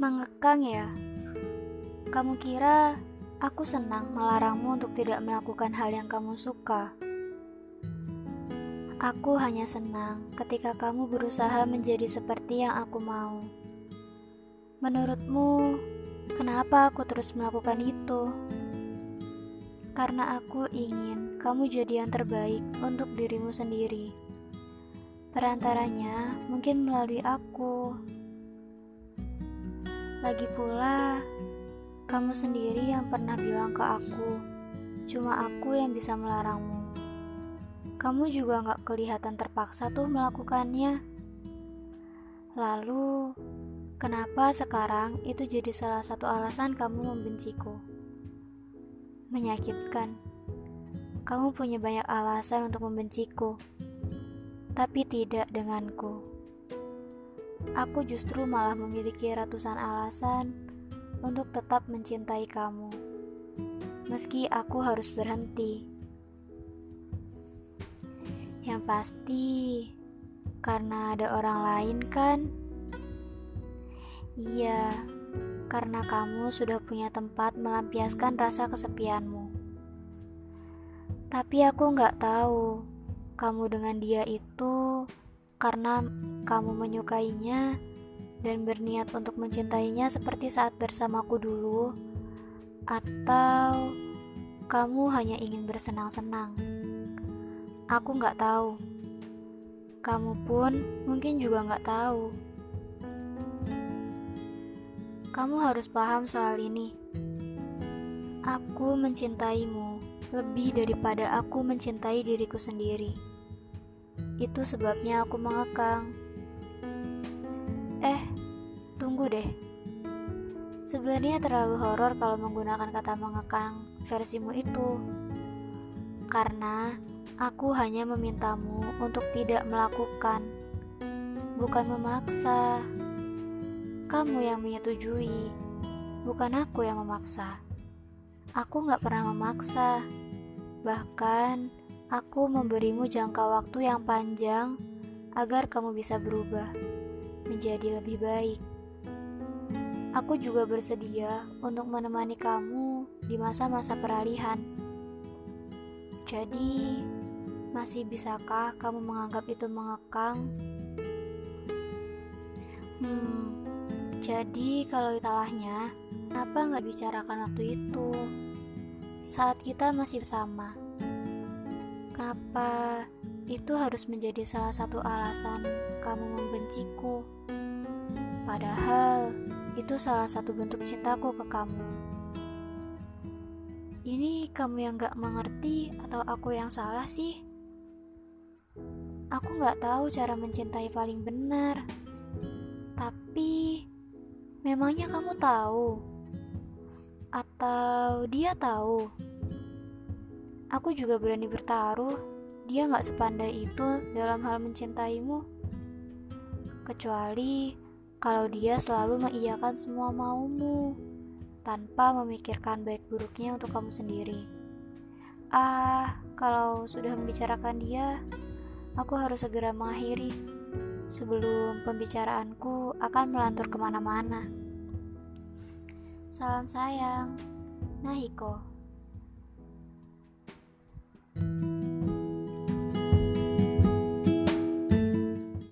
Mengekang ya? Kamu kira aku senang melarangmu untuk tidak melakukan hal yang kamu suka? Aku hanya senang ketika kamu berusaha menjadi seperti yang aku mau. Menurutmu, kenapa aku terus melakukan itu? Karena aku ingin kamu jadi yang terbaik untuk dirimu sendiri. Perantaranya mungkin melalui aku. Lagi pula, kamu sendiri yang pernah bilang ke aku, cuma aku yang bisa melarangmu. Kamu juga gak kelihatan terpaksa tuh melakukannya. Lalu, kenapa sekarang itu jadi salah satu alasan kamu membenciku? Menyakitkan. Kamu punya banyak alasan untuk membenciku, tapi tidak denganku. Aku justru malah memiliki ratusan alasan untuk tetap mencintai kamu, meski aku harus berhenti. Yang pasti, karena ada orang lain, kan? Iya, karena kamu sudah punya tempat melampiaskan rasa kesepianmu. Tapi aku nggak tahu kamu dengan dia itu karena kamu menyukainya dan berniat untuk mencintainya seperti saat bersamaku dulu, atau kamu hanya ingin bersenang-senang. Aku nggak tahu. Kamu pun mungkin juga nggak tahu. Kamu harus paham soal ini. Aku mencintaimu lebih daripada aku mencintai diriku sendiri. Itu sebabnya aku mengekang. Eh, tunggu deh. Sebenarnya terlalu horor kalau menggunakan kata mengekang versimu itu. Karena aku hanya memintamu untuk tidak melakukan, bukan memaksa. Kamu yang menyetujui, bukan aku yang memaksa. Aku gak pernah memaksa. Bahkan, Aku memberimu jangka waktu yang panjang agar kamu bisa berubah menjadi lebih baik. Aku juga bersedia untuk menemani kamu di masa-masa peralihan. Jadi, masih bisakah kamu menganggap itu mengekang? Hmm, jadi kalau salahnya, kenapa nggak bicarakan waktu itu? Saat kita masih bersama. Apa itu harus menjadi salah satu alasan kamu membenciku? Padahal itu salah satu bentuk cintaku ke kamu. Ini kamu yang gak mengerti atau aku yang salah sih? Aku gak tahu cara mencintai paling benar. Tapi, memangnya kamu tahu? Atau dia tahu? Aku juga berani bertaruh, dia gak sepandai itu dalam hal mencintaimu. Kecuali kalau dia selalu mengiyakan semua maumu, tanpa memikirkan baik buruknya untuk kamu sendiri. Ah, kalau sudah membicarakan dia, aku harus segera mengakhiri sebelum pembicaraanku akan melantur ke mana-mana. Salam sayang, Nahiko.